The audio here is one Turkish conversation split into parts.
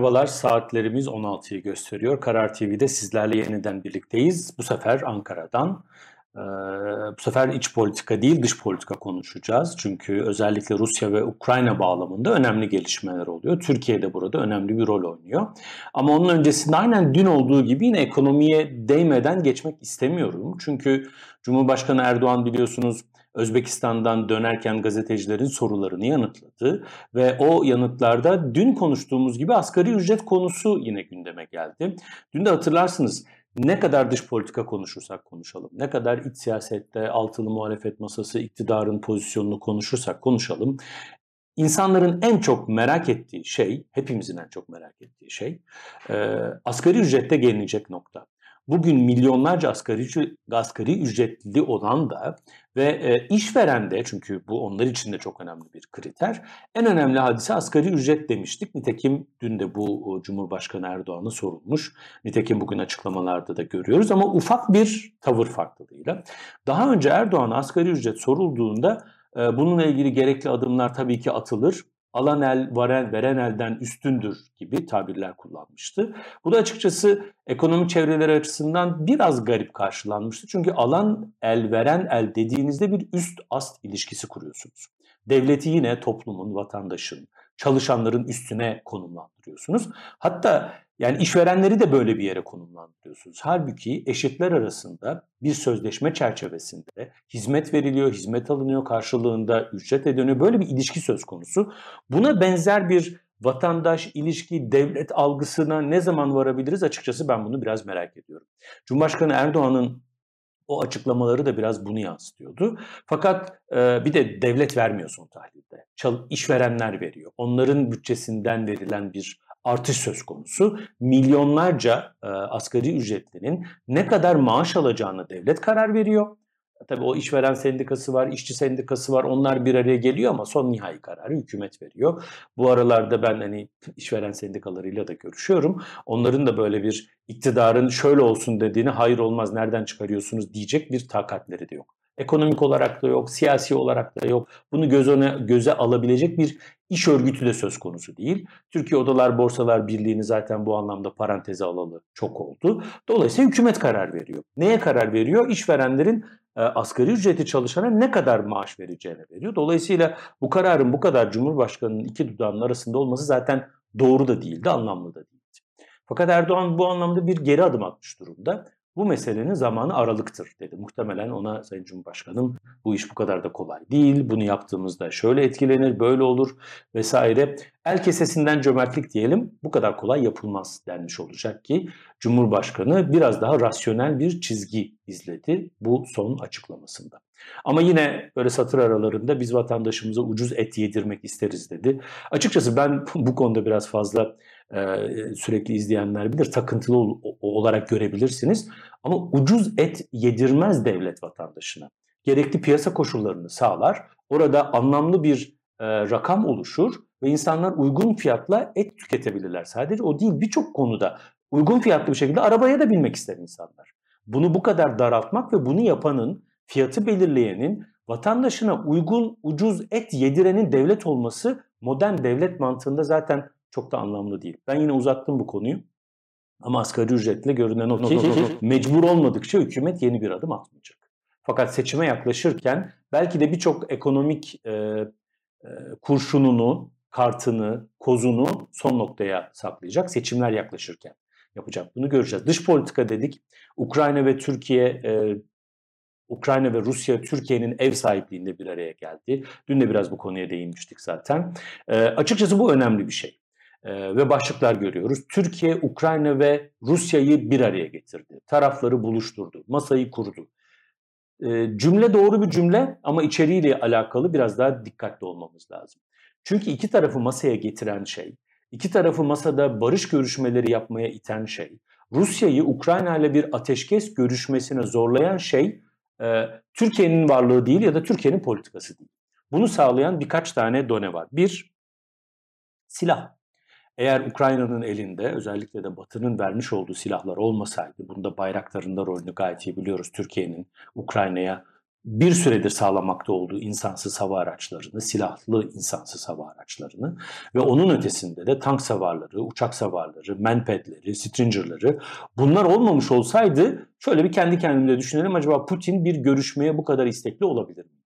Merhabalar, saatlerimiz 16'yı gösteriyor. Karar TV'de sizlerle yeniden birlikteyiz. Bu sefer Ankara'dan. Bu sefer iç politika değil dış politika konuşacağız. Çünkü özellikle Rusya ve Ukrayna bağlamında önemli gelişmeler oluyor. Türkiye de burada önemli bir rol oynuyor. Ama onun öncesinde aynen dün olduğu gibi yine ekonomiye değmeden geçmek istemiyorum. Çünkü Cumhurbaşkanı Erdoğan biliyorsunuz Özbekistan'dan dönerken gazetecilerin sorularını yanıtladı ve o yanıtlarda dün konuştuğumuz gibi asgari ücret konusu yine gündeme geldi. Dün de hatırlarsınız ne kadar dış politika konuşursak konuşalım, ne kadar iç siyasette altılı muhalefet masası iktidarın pozisyonunu konuşursak konuşalım, İnsanların en çok merak ettiği şey, hepimizin en çok merak ettiği şey, e, asgari ücrette gelinecek nokta. Bugün milyonlarca asgari, asgari ücretli olan da ve e, işveren de çünkü bu onlar için de çok önemli bir kriter. En önemli hadise asgari ücret demiştik. Nitekim dün de bu Cumhurbaşkanı Erdoğan'a sorulmuş. Nitekim bugün açıklamalarda da görüyoruz ama ufak bir tavır farklılığıyla. Daha önce Erdoğan'a asgari ücret sorulduğunda e, bununla ilgili gerekli adımlar tabii ki atılır alan el varen, veren elden üstündür gibi tabirler kullanmıştı. Bu da açıkçası ekonomi çevreleri açısından biraz garip karşılanmıştı. Çünkü alan el veren el dediğinizde bir üst ast ilişkisi kuruyorsunuz. Devleti yine toplumun, vatandaşın, çalışanların üstüne konumlandırıyorsunuz. Hatta yani işverenleri de böyle bir yere konumlandırıyorsunuz. Halbuki eşitler arasında bir sözleşme çerçevesinde hizmet veriliyor, hizmet alınıyor, karşılığında ücret ödeniyor. Böyle bir ilişki söz konusu. Buna benzer bir vatandaş ilişki, devlet algısına ne zaman varabiliriz? Açıkçası ben bunu biraz merak ediyorum. Cumhurbaşkanı Erdoğan'ın o açıklamaları da biraz bunu yansıtıyordu. Fakat e, bir de devlet vermiyor son tahlilde. Çal, işverenler veriyor. Onların bütçesinden verilen bir artış söz konusu. Milyonlarca e, asgari ücretlinin ne kadar maaş alacağını devlet karar veriyor. Tabii o işveren sendikası var, işçi sendikası var. Onlar bir araya geliyor ama son nihai kararı hükümet veriyor. Bu aralarda ben hani işveren sendikalarıyla da görüşüyorum. Onların da böyle bir iktidarın şöyle olsun dediğini hayır olmaz nereden çıkarıyorsunuz diyecek bir takatleri de yok. Ekonomik olarak da yok, siyasi olarak da yok. Bunu göz öne, göze alabilecek bir iş örgütü de söz konusu değil. Türkiye Odalar Borsalar Birliği'ni zaten bu anlamda paranteze alalı çok oldu. Dolayısıyla hükümet karar veriyor. Neye karar veriyor? İşverenlerin e, asgari ücreti çalışana ne kadar maaş vereceğine veriyor. Dolayısıyla bu kararın bu kadar Cumhurbaşkanı'nın iki dudağının arasında olması zaten doğru da değildi, anlamlı da değildi. Fakat Erdoğan bu anlamda bir geri adım atmış durumda. Bu meselenin zamanı aralıktır dedi. Muhtemelen ona Sayın Cumhurbaşkanım bu iş bu kadar da kolay değil. Bunu yaptığımızda şöyle etkilenir, böyle olur vesaire. El kesesinden cömertlik diyelim bu kadar kolay yapılmaz denmiş olacak ki Cumhurbaşkanı biraz daha rasyonel bir çizgi izledi bu son açıklamasında. Ama yine böyle satır aralarında biz vatandaşımıza ucuz et yedirmek isteriz dedi. Açıkçası ben bu konuda biraz fazla sürekli izleyenler bilir takıntılı olarak görebilirsiniz. Ama ucuz et yedirmez devlet vatandaşına. Gerekli piyasa koşullarını sağlar. Orada anlamlı bir rakam oluşur ve insanlar uygun fiyatla et tüketebilirler. Sadece o değil birçok konuda uygun fiyatlı bir şekilde arabaya da binmek ister insanlar. Bunu bu kadar daraltmak ve bunu yapanın, fiyatı belirleyenin, vatandaşına uygun, ucuz et yedirenin devlet olması modern devlet mantığında zaten çok da anlamlı değil. Ben yine uzattım bu konuyu. Ama asgari ücretle görünen o ki mecbur olmadıkça hükümet yeni bir adım atmayacak. Fakat seçime yaklaşırken belki de birçok ekonomik e, e, kurşununu, kartını, kozunu son noktaya saklayacak seçimler yaklaşırken yapacak. Bunu göreceğiz. Dış politika dedik. Ukrayna ve Türkiye e, Ukrayna ve Rusya Türkiye'nin ev sahipliğinde bir araya geldi. Dün de biraz bu konuya değinmiştik zaten. E, açıkçası bu önemli bir şey e, ve başlıklar görüyoruz. Türkiye, Ukrayna ve Rusya'yı bir araya getirdi. Tarafları buluşturdu, masayı kurdu. E, cümle doğru bir cümle ama içeriğiyle alakalı biraz daha dikkatli olmamız lazım. Çünkü iki tarafı masaya getiren şey, iki tarafı masada barış görüşmeleri yapmaya iten şey, Rusya'yı Ukrayna ile bir ateşkes görüşmesine zorlayan şey e, Türkiye'nin varlığı değil ya da Türkiye'nin politikası değil. Bunu sağlayan birkaç tane done var. Bir, silah. Eğer Ukrayna'nın elinde özellikle de Batı'nın vermiş olduğu silahlar olmasaydı, bunda bayraklarında rolünü gayet iyi biliyoruz Türkiye'nin Ukrayna'ya bir süredir sağlamakta olduğu insansız hava araçlarını, silahlı insansız hava araçlarını ve onun ötesinde de tank savarları, uçak savarları, manpadleri, stringerları bunlar olmamış olsaydı şöyle bir kendi kendimde düşünelim acaba Putin bir görüşmeye bu kadar istekli olabilir mi?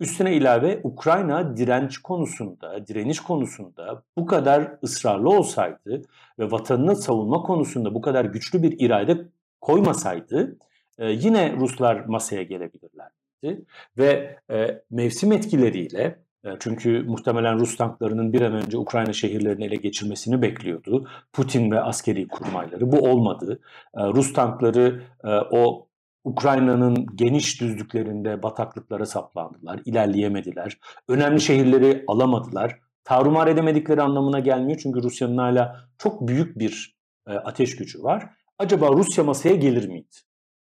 Üstüne ilave Ukrayna direnç konusunda, direniş konusunda bu kadar ısrarlı olsaydı ve vatanını savunma konusunda bu kadar güçlü bir irade koymasaydı e, yine Ruslar masaya gelebilirlerdi. Ve e, mevsim etkileriyle e, çünkü muhtemelen Rus tanklarının bir an önce Ukrayna şehirlerini ele geçirmesini bekliyordu. Putin ve askeri kurmayları. Bu olmadı. Rus tankları o Ukrayna'nın geniş düzlüklerinde bataklıklara saplandılar, ilerleyemediler. Önemli şehirleri alamadılar. Tarumar edemedikleri anlamına gelmiyor çünkü Rusya'nın hala çok büyük bir e, ateş gücü var. Acaba Rusya masaya gelir miydi?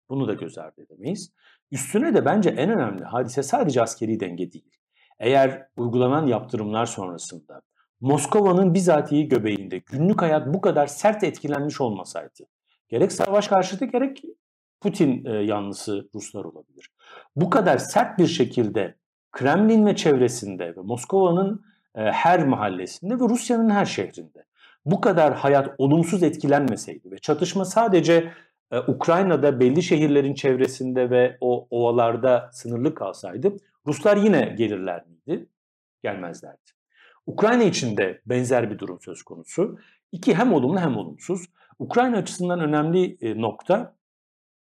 Bunu da göz ardı edemeyiz. Üstüne de bence en önemli hadise sadece askeri denge değil. Eğer uygulanan yaptırımlar sonrasında Moskova'nın bizatihi göbeğinde günlük hayat bu kadar sert etkilenmiş olmasaydı, gerek savaş karşıtı gerek Putin e, yanlısı Ruslar olabilir. Bu kadar sert bir şekilde Kremlin ve çevresinde ve Moskova'nın e, her mahallesinde ve Rusya'nın her şehrinde bu kadar hayat olumsuz etkilenmeseydi ve çatışma sadece e, Ukrayna'da belli şehirlerin çevresinde ve o ovalarda sınırlı kalsaydı Ruslar yine gelirler miydi? Gelmezlerdi. Ukrayna için de benzer bir durum söz konusu. İki hem olumlu hem olumsuz. Ukrayna açısından önemli nokta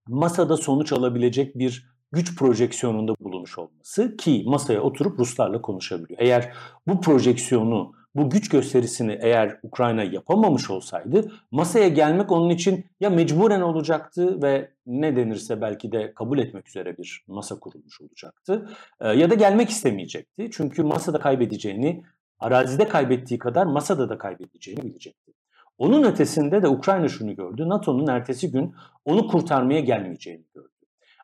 masada sonuç alabilecek bir güç projeksiyonunda bulunmuş olması ki masaya oturup Ruslarla konuşabiliyor. Eğer bu projeksiyonu, bu güç gösterisini eğer Ukrayna yapamamış olsaydı masaya gelmek onun için ya mecburen olacaktı ve ne denirse belki de kabul etmek üzere bir masa kurulmuş olacaktı e, ya da gelmek istemeyecekti. Çünkü masada kaybedeceğini, arazide kaybettiği kadar masada da kaybedeceğini bilecekti. Onun ötesinde de Ukrayna şunu gördü. NATO'nun ertesi gün onu kurtarmaya gelmeyeceğini gördü.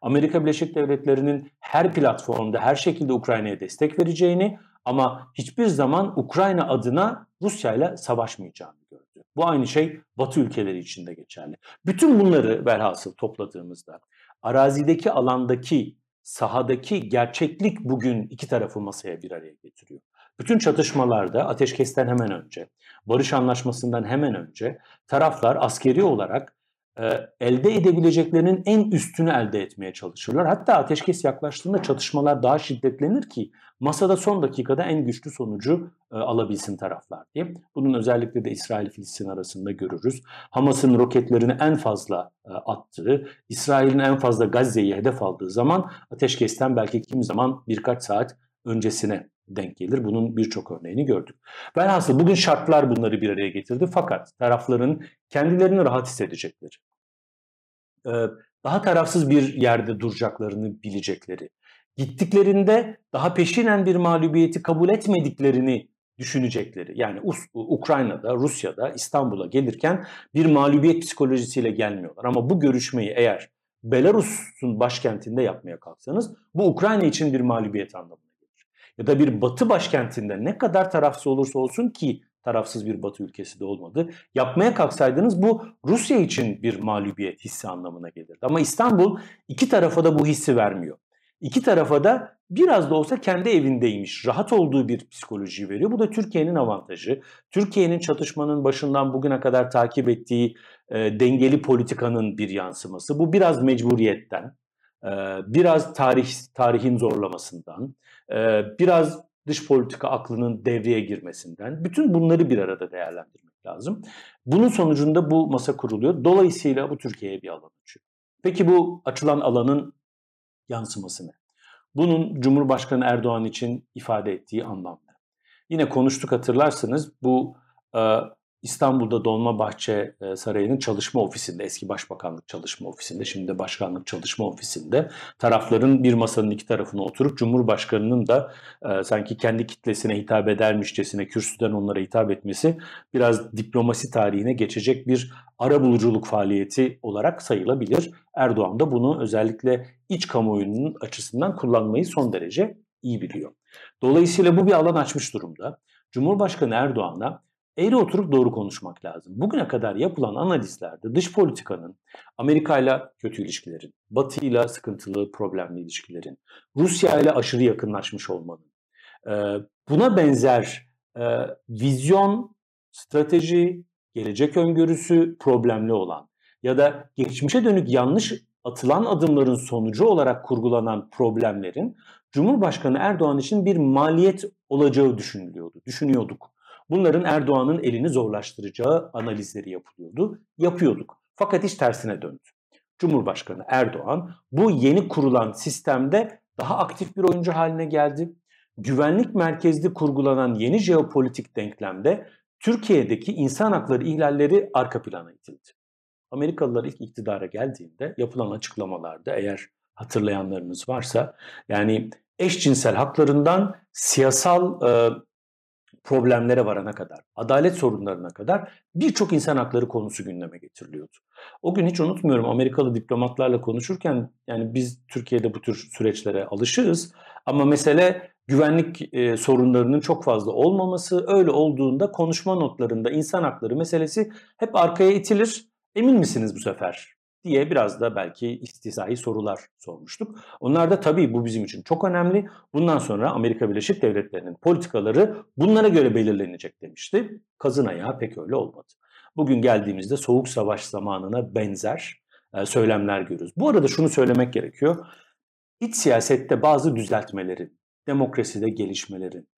Amerika Birleşik Devletleri'nin her platformda her şekilde Ukrayna'ya destek vereceğini ama hiçbir zaman Ukrayna adına Rusya ile savaşmayacağını gördü. Bu aynı şey Batı ülkeleri için de geçerli. Bütün bunları velhasıl topladığımızda arazideki alandaki sahadaki gerçeklik bugün iki tarafı masaya bir araya getiriyor. Bütün çatışmalarda ateşkesten hemen önce, barış anlaşmasından hemen önce taraflar askeri olarak e, elde edebileceklerinin en üstünü elde etmeye çalışırlar. Hatta ateşkes yaklaştığında çatışmalar daha şiddetlenir ki masada son dakikada en güçlü sonucu e, alabilsin taraflar diye. Bunun özellikle de İsrail-Filistin arasında görürüz. Hamas'ın roketlerini en fazla e, attığı, İsrail'in en fazla Gazze'yi hedef aldığı zaman ateşkesten belki kim zaman birkaç saat öncesine denk gelir. Bunun birçok örneğini gördük. Velhasıl bugün şartlar bunları bir araya getirdi fakat tarafların kendilerini rahat hissedecekleri, daha tarafsız bir yerde duracaklarını bilecekleri, gittiklerinde daha peşinen bir mağlubiyeti kabul etmediklerini düşünecekleri. Yani Ukrayna'da, Rusya'da, İstanbul'a gelirken bir mağlubiyet psikolojisiyle gelmiyorlar. Ama bu görüşmeyi eğer Belarus'un başkentinde yapmaya kalksanız bu Ukrayna için bir mağlubiyet gelir. Ya da bir batı başkentinde ne kadar tarafsız olursa olsun ki tarafsız bir batı ülkesi de olmadı. Yapmaya kalksaydınız bu Rusya için bir mağlubiyet hissi anlamına gelirdi. Ama İstanbul iki tarafa da bu hissi vermiyor. İki tarafa da biraz da olsa kendi evindeymiş, rahat olduğu bir psikoloji veriyor. Bu da Türkiye'nin avantajı. Türkiye'nin çatışmanın başından bugüne kadar takip ettiği e, dengeli politikanın bir yansıması. Bu biraz mecburiyetten, biraz tarih tarihin zorlamasından, biraz dış politika aklının devreye girmesinden bütün bunları bir arada değerlendirmek lazım. Bunun sonucunda bu masa kuruluyor. Dolayısıyla bu Türkiye'ye bir alan açıyor. Peki bu açılan alanın yansıması ne? Bunun Cumhurbaşkanı Erdoğan için ifade ettiği anlam ne? Yine konuştuk hatırlarsınız bu İstanbul'da Dolmabahçe e, Sarayı'nın çalışma ofisinde, eski başbakanlık çalışma ofisinde, şimdi de başkanlık çalışma ofisinde tarafların bir masanın iki tarafına oturup Cumhurbaşkanı'nın da e, sanki kendi kitlesine hitap edermişçesine kürsüden onlara hitap etmesi biraz diplomasi tarihine geçecek bir ara buluculuk faaliyeti olarak sayılabilir. Erdoğan da bunu özellikle iç kamuoyunun açısından kullanmayı son derece iyi biliyor. Dolayısıyla bu bir alan açmış durumda. Cumhurbaşkanı Erdoğan'a eğri oturup doğru konuşmak lazım. Bugüne kadar yapılan analizlerde dış politikanın, Amerika ile kötü ilişkilerin, Batı ile sıkıntılı, problemli ilişkilerin, Rusya ile aşırı yakınlaşmış olmanın, buna benzer vizyon, strateji, gelecek öngörüsü problemli olan ya da geçmişe dönük yanlış atılan adımların sonucu olarak kurgulanan problemlerin Cumhurbaşkanı Erdoğan için bir maliyet olacağı düşünülüyordu, düşünüyorduk. Bunların Erdoğan'ın elini zorlaştıracağı analizleri yapılıyordu, yapıyorduk. Fakat iş tersine döndü. Cumhurbaşkanı Erdoğan bu yeni kurulan sistemde daha aktif bir oyuncu haline geldi. Güvenlik merkezli kurgulanan yeni jeopolitik denklemde Türkiye'deki insan hakları ihlalleri arka plana itildi. Amerikalılar ilk iktidara geldiğinde yapılan açıklamalarda eğer hatırlayanlarınız varsa yani eşcinsel haklarından siyasal e, problemlere varana kadar, adalet sorunlarına kadar birçok insan hakları konusu gündeme getiriliyordu. O gün hiç unutmuyorum Amerikalı diplomatlarla konuşurken yani biz Türkiye'de bu tür süreçlere alışığız ama mesele güvenlik e, sorunlarının çok fazla olmaması, öyle olduğunda konuşma notlarında insan hakları meselesi hep arkaya itilir. Emin misiniz bu sefer? Diye biraz da belki istihzai sorular sormuştuk. Onlar da tabii bu bizim için çok önemli. Bundan sonra Amerika Birleşik Devletleri'nin politikaları bunlara göre belirlenecek demişti. Kazın ayağı pek öyle olmadı. Bugün geldiğimizde soğuk savaş zamanına benzer e, söylemler görüyoruz. Bu arada şunu söylemek gerekiyor. İç siyasette bazı düzeltmelerin, demokraside gelişmelerin,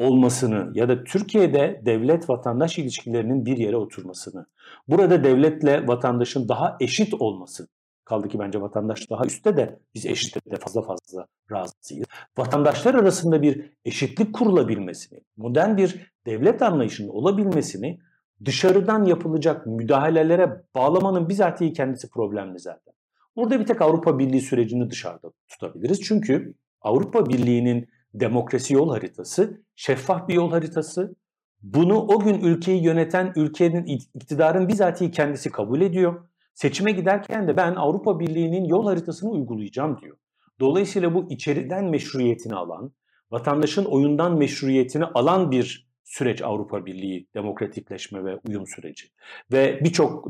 olmasını ya da Türkiye'de devlet vatandaş ilişkilerinin bir yere oturmasını, burada devletle vatandaşın daha eşit olması, kaldı ki bence vatandaş daha üstte de biz eşitte de fazla fazla razıyız. Vatandaşlar arasında bir eşitlik kurulabilmesini, modern bir devlet anlayışının olabilmesini dışarıdan yapılacak müdahalelere bağlamanın bizatihi kendisi problemli zaten. Burada bir tek Avrupa Birliği sürecini dışarıda tutabiliriz. Çünkü Avrupa Birliği'nin demokrasi yol haritası, şeffaf bir yol haritası. Bunu o gün ülkeyi yöneten ülkenin iktidarın bizatihi kendisi kabul ediyor. Seçime giderken de ben Avrupa Birliği'nin yol haritasını uygulayacağım diyor. Dolayısıyla bu içeriden meşruiyetini alan, vatandaşın oyundan meşruiyetini alan bir süreç Avrupa Birliği demokratikleşme ve uyum süreci. Ve birçok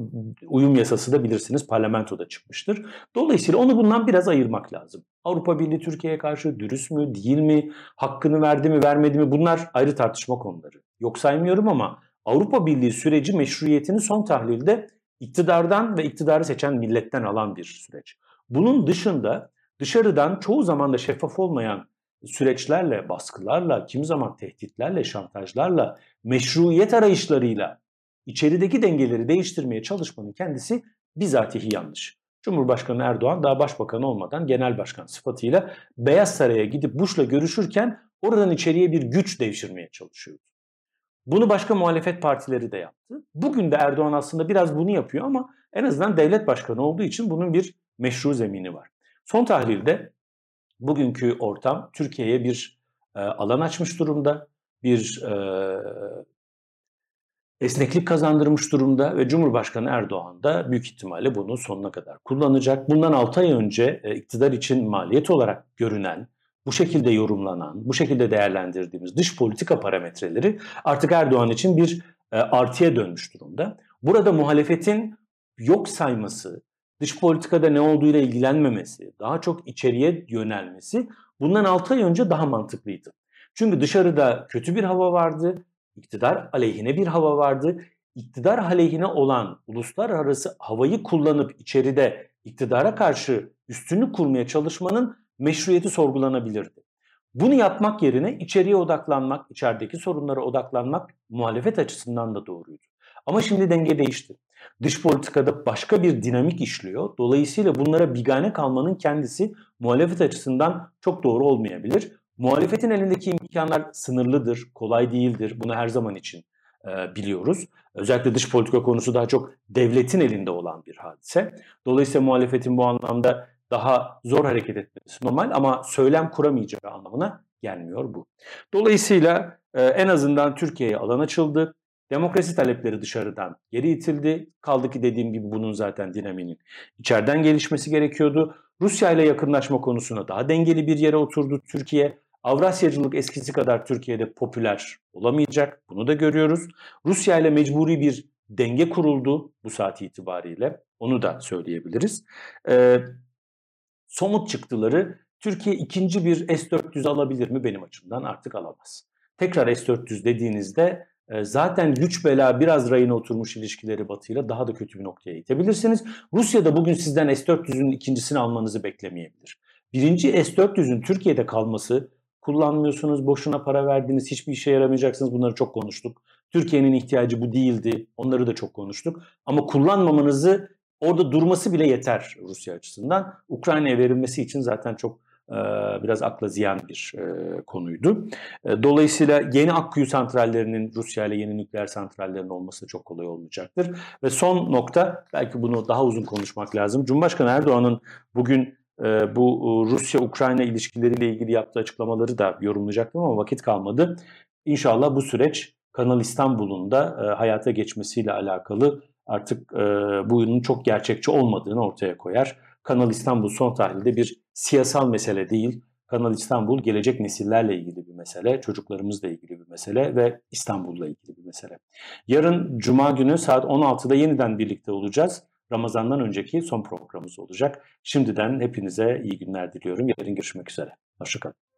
uyum yasası da bilirsiniz parlamentoda çıkmıştır. Dolayısıyla onu bundan biraz ayırmak lazım. Avrupa Birliği Türkiye'ye karşı dürüst mü, değil mi, hakkını verdi mi, vermedi mi bunlar ayrı tartışma konuları. Yok saymıyorum ama Avrupa Birliği süreci meşruiyetini son tahlilde iktidardan ve iktidarı seçen milletten alan bir süreç. Bunun dışında dışarıdan çoğu zaman da şeffaf olmayan süreçlerle, baskılarla, kimi zaman tehditlerle, şantajlarla, meşruiyet arayışlarıyla içerideki dengeleri değiştirmeye çalışmanın kendisi bizatihi yanlış. Cumhurbaşkanı Erdoğan daha başbakan olmadan genel başkan sıfatıyla Beyaz Saray'a gidip Bush'la görüşürken oradan içeriye bir güç devşirmeye çalışıyordu. Bunu başka muhalefet partileri de yaptı. Bugün de Erdoğan aslında biraz bunu yapıyor ama en azından devlet başkanı olduğu için bunun bir meşru zemini var. Son tahlilde bugünkü ortam Türkiye'ye bir e, alan açmış durumda, bir e, esneklik kazandırmış durumda ve Cumhurbaşkanı Erdoğan da büyük ihtimalle bunu sonuna kadar kullanacak. Bundan 6 ay önce e, iktidar için maliyet olarak görünen, bu şekilde yorumlanan, bu şekilde değerlendirdiğimiz dış politika parametreleri artık Erdoğan için bir e, artıya dönmüş durumda. Burada muhalefetin yok sayması, dış politikada ne olduğuyla ilgilenmemesi, daha çok içeriye yönelmesi bundan 6 ay önce daha mantıklıydı. Çünkü dışarıda kötü bir hava vardı, iktidar aleyhine bir hava vardı. İktidar aleyhine olan uluslararası havayı kullanıp içeride iktidara karşı üstünlük kurmaya çalışmanın meşruiyeti sorgulanabilirdi. Bunu yapmak yerine içeriye odaklanmak, içerideki sorunlara odaklanmak muhalefet açısından da doğruydu. Ama şimdi denge değişti. Dış politikada başka bir dinamik işliyor. Dolayısıyla bunlara bigane kalmanın kendisi muhalefet açısından çok doğru olmayabilir. Muhalefetin elindeki imkanlar sınırlıdır, kolay değildir. Bunu her zaman için e, biliyoruz. Özellikle dış politika konusu daha çok devletin elinde olan bir hadise. Dolayısıyla muhalefetin bu anlamda daha zor hareket etmesi normal ama söylem kuramayacağı anlamına gelmiyor bu. Dolayısıyla e, en azından Türkiye'ye alan açıldı. Demokrasi talepleri dışarıdan geri itildi. Kaldı ki dediğim gibi bunun zaten dinaminin içeriden gelişmesi gerekiyordu. Rusya ile yakınlaşma konusuna daha dengeli bir yere oturdu Türkiye. Avrasyacılık eskisi kadar Türkiye'de popüler olamayacak. Bunu da görüyoruz. Rusya ile mecburi bir denge kuruldu bu saat itibariyle. Onu da söyleyebiliriz. Ee, somut çıktıları Türkiye ikinci bir S-400 alabilir mi benim açımdan? Artık alamaz. Tekrar S-400 dediğinizde e, zaten güç bela biraz rayına oturmuş ilişkileri Batı'yla daha da kötü bir noktaya itebilirsiniz. Rusya da bugün sizden S-400'ün ikincisini almanızı beklemeyebilir. Birinci S-400'ün Türkiye'de kalması kullanmıyorsunuz, boşuna para verdiniz, hiçbir işe yaramayacaksınız bunları çok konuştuk. Türkiye'nin ihtiyacı bu değildi, onları da çok konuştuk. Ama kullanmamanızı orada durması bile yeter Rusya açısından. Ukrayna'ya verilmesi için zaten çok biraz akla ziyan bir konuydu. Dolayısıyla yeni Akkuyu santrallerinin Rusya ile yeni nükleer santrallerin olması çok kolay olmayacaktır. Ve son nokta belki bunu daha uzun konuşmak lazım. Cumhurbaşkanı Erdoğan'ın bugün bu Rusya-Ukrayna ilişkileriyle ilgili yaptığı açıklamaları da yorumlayacaktım ama vakit kalmadı. İnşallah bu süreç Kanal İstanbul'un da hayata geçmesiyle alakalı artık bunun çok gerçekçi olmadığını ortaya koyar. Kanal İstanbul son tahlilde bir siyasal mesele değil. Kanal İstanbul gelecek nesillerle ilgili bir mesele, çocuklarımızla ilgili bir mesele ve İstanbul'la ilgili bir mesele. Yarın Cuma günü saat 16'da yeniden birlikte olacağız. Ramazan'dan önceki son programımız olacak. Şimdiden hepinize iyi günler diliyorum. Yarın görüşmek üzere. Hoşçakalın.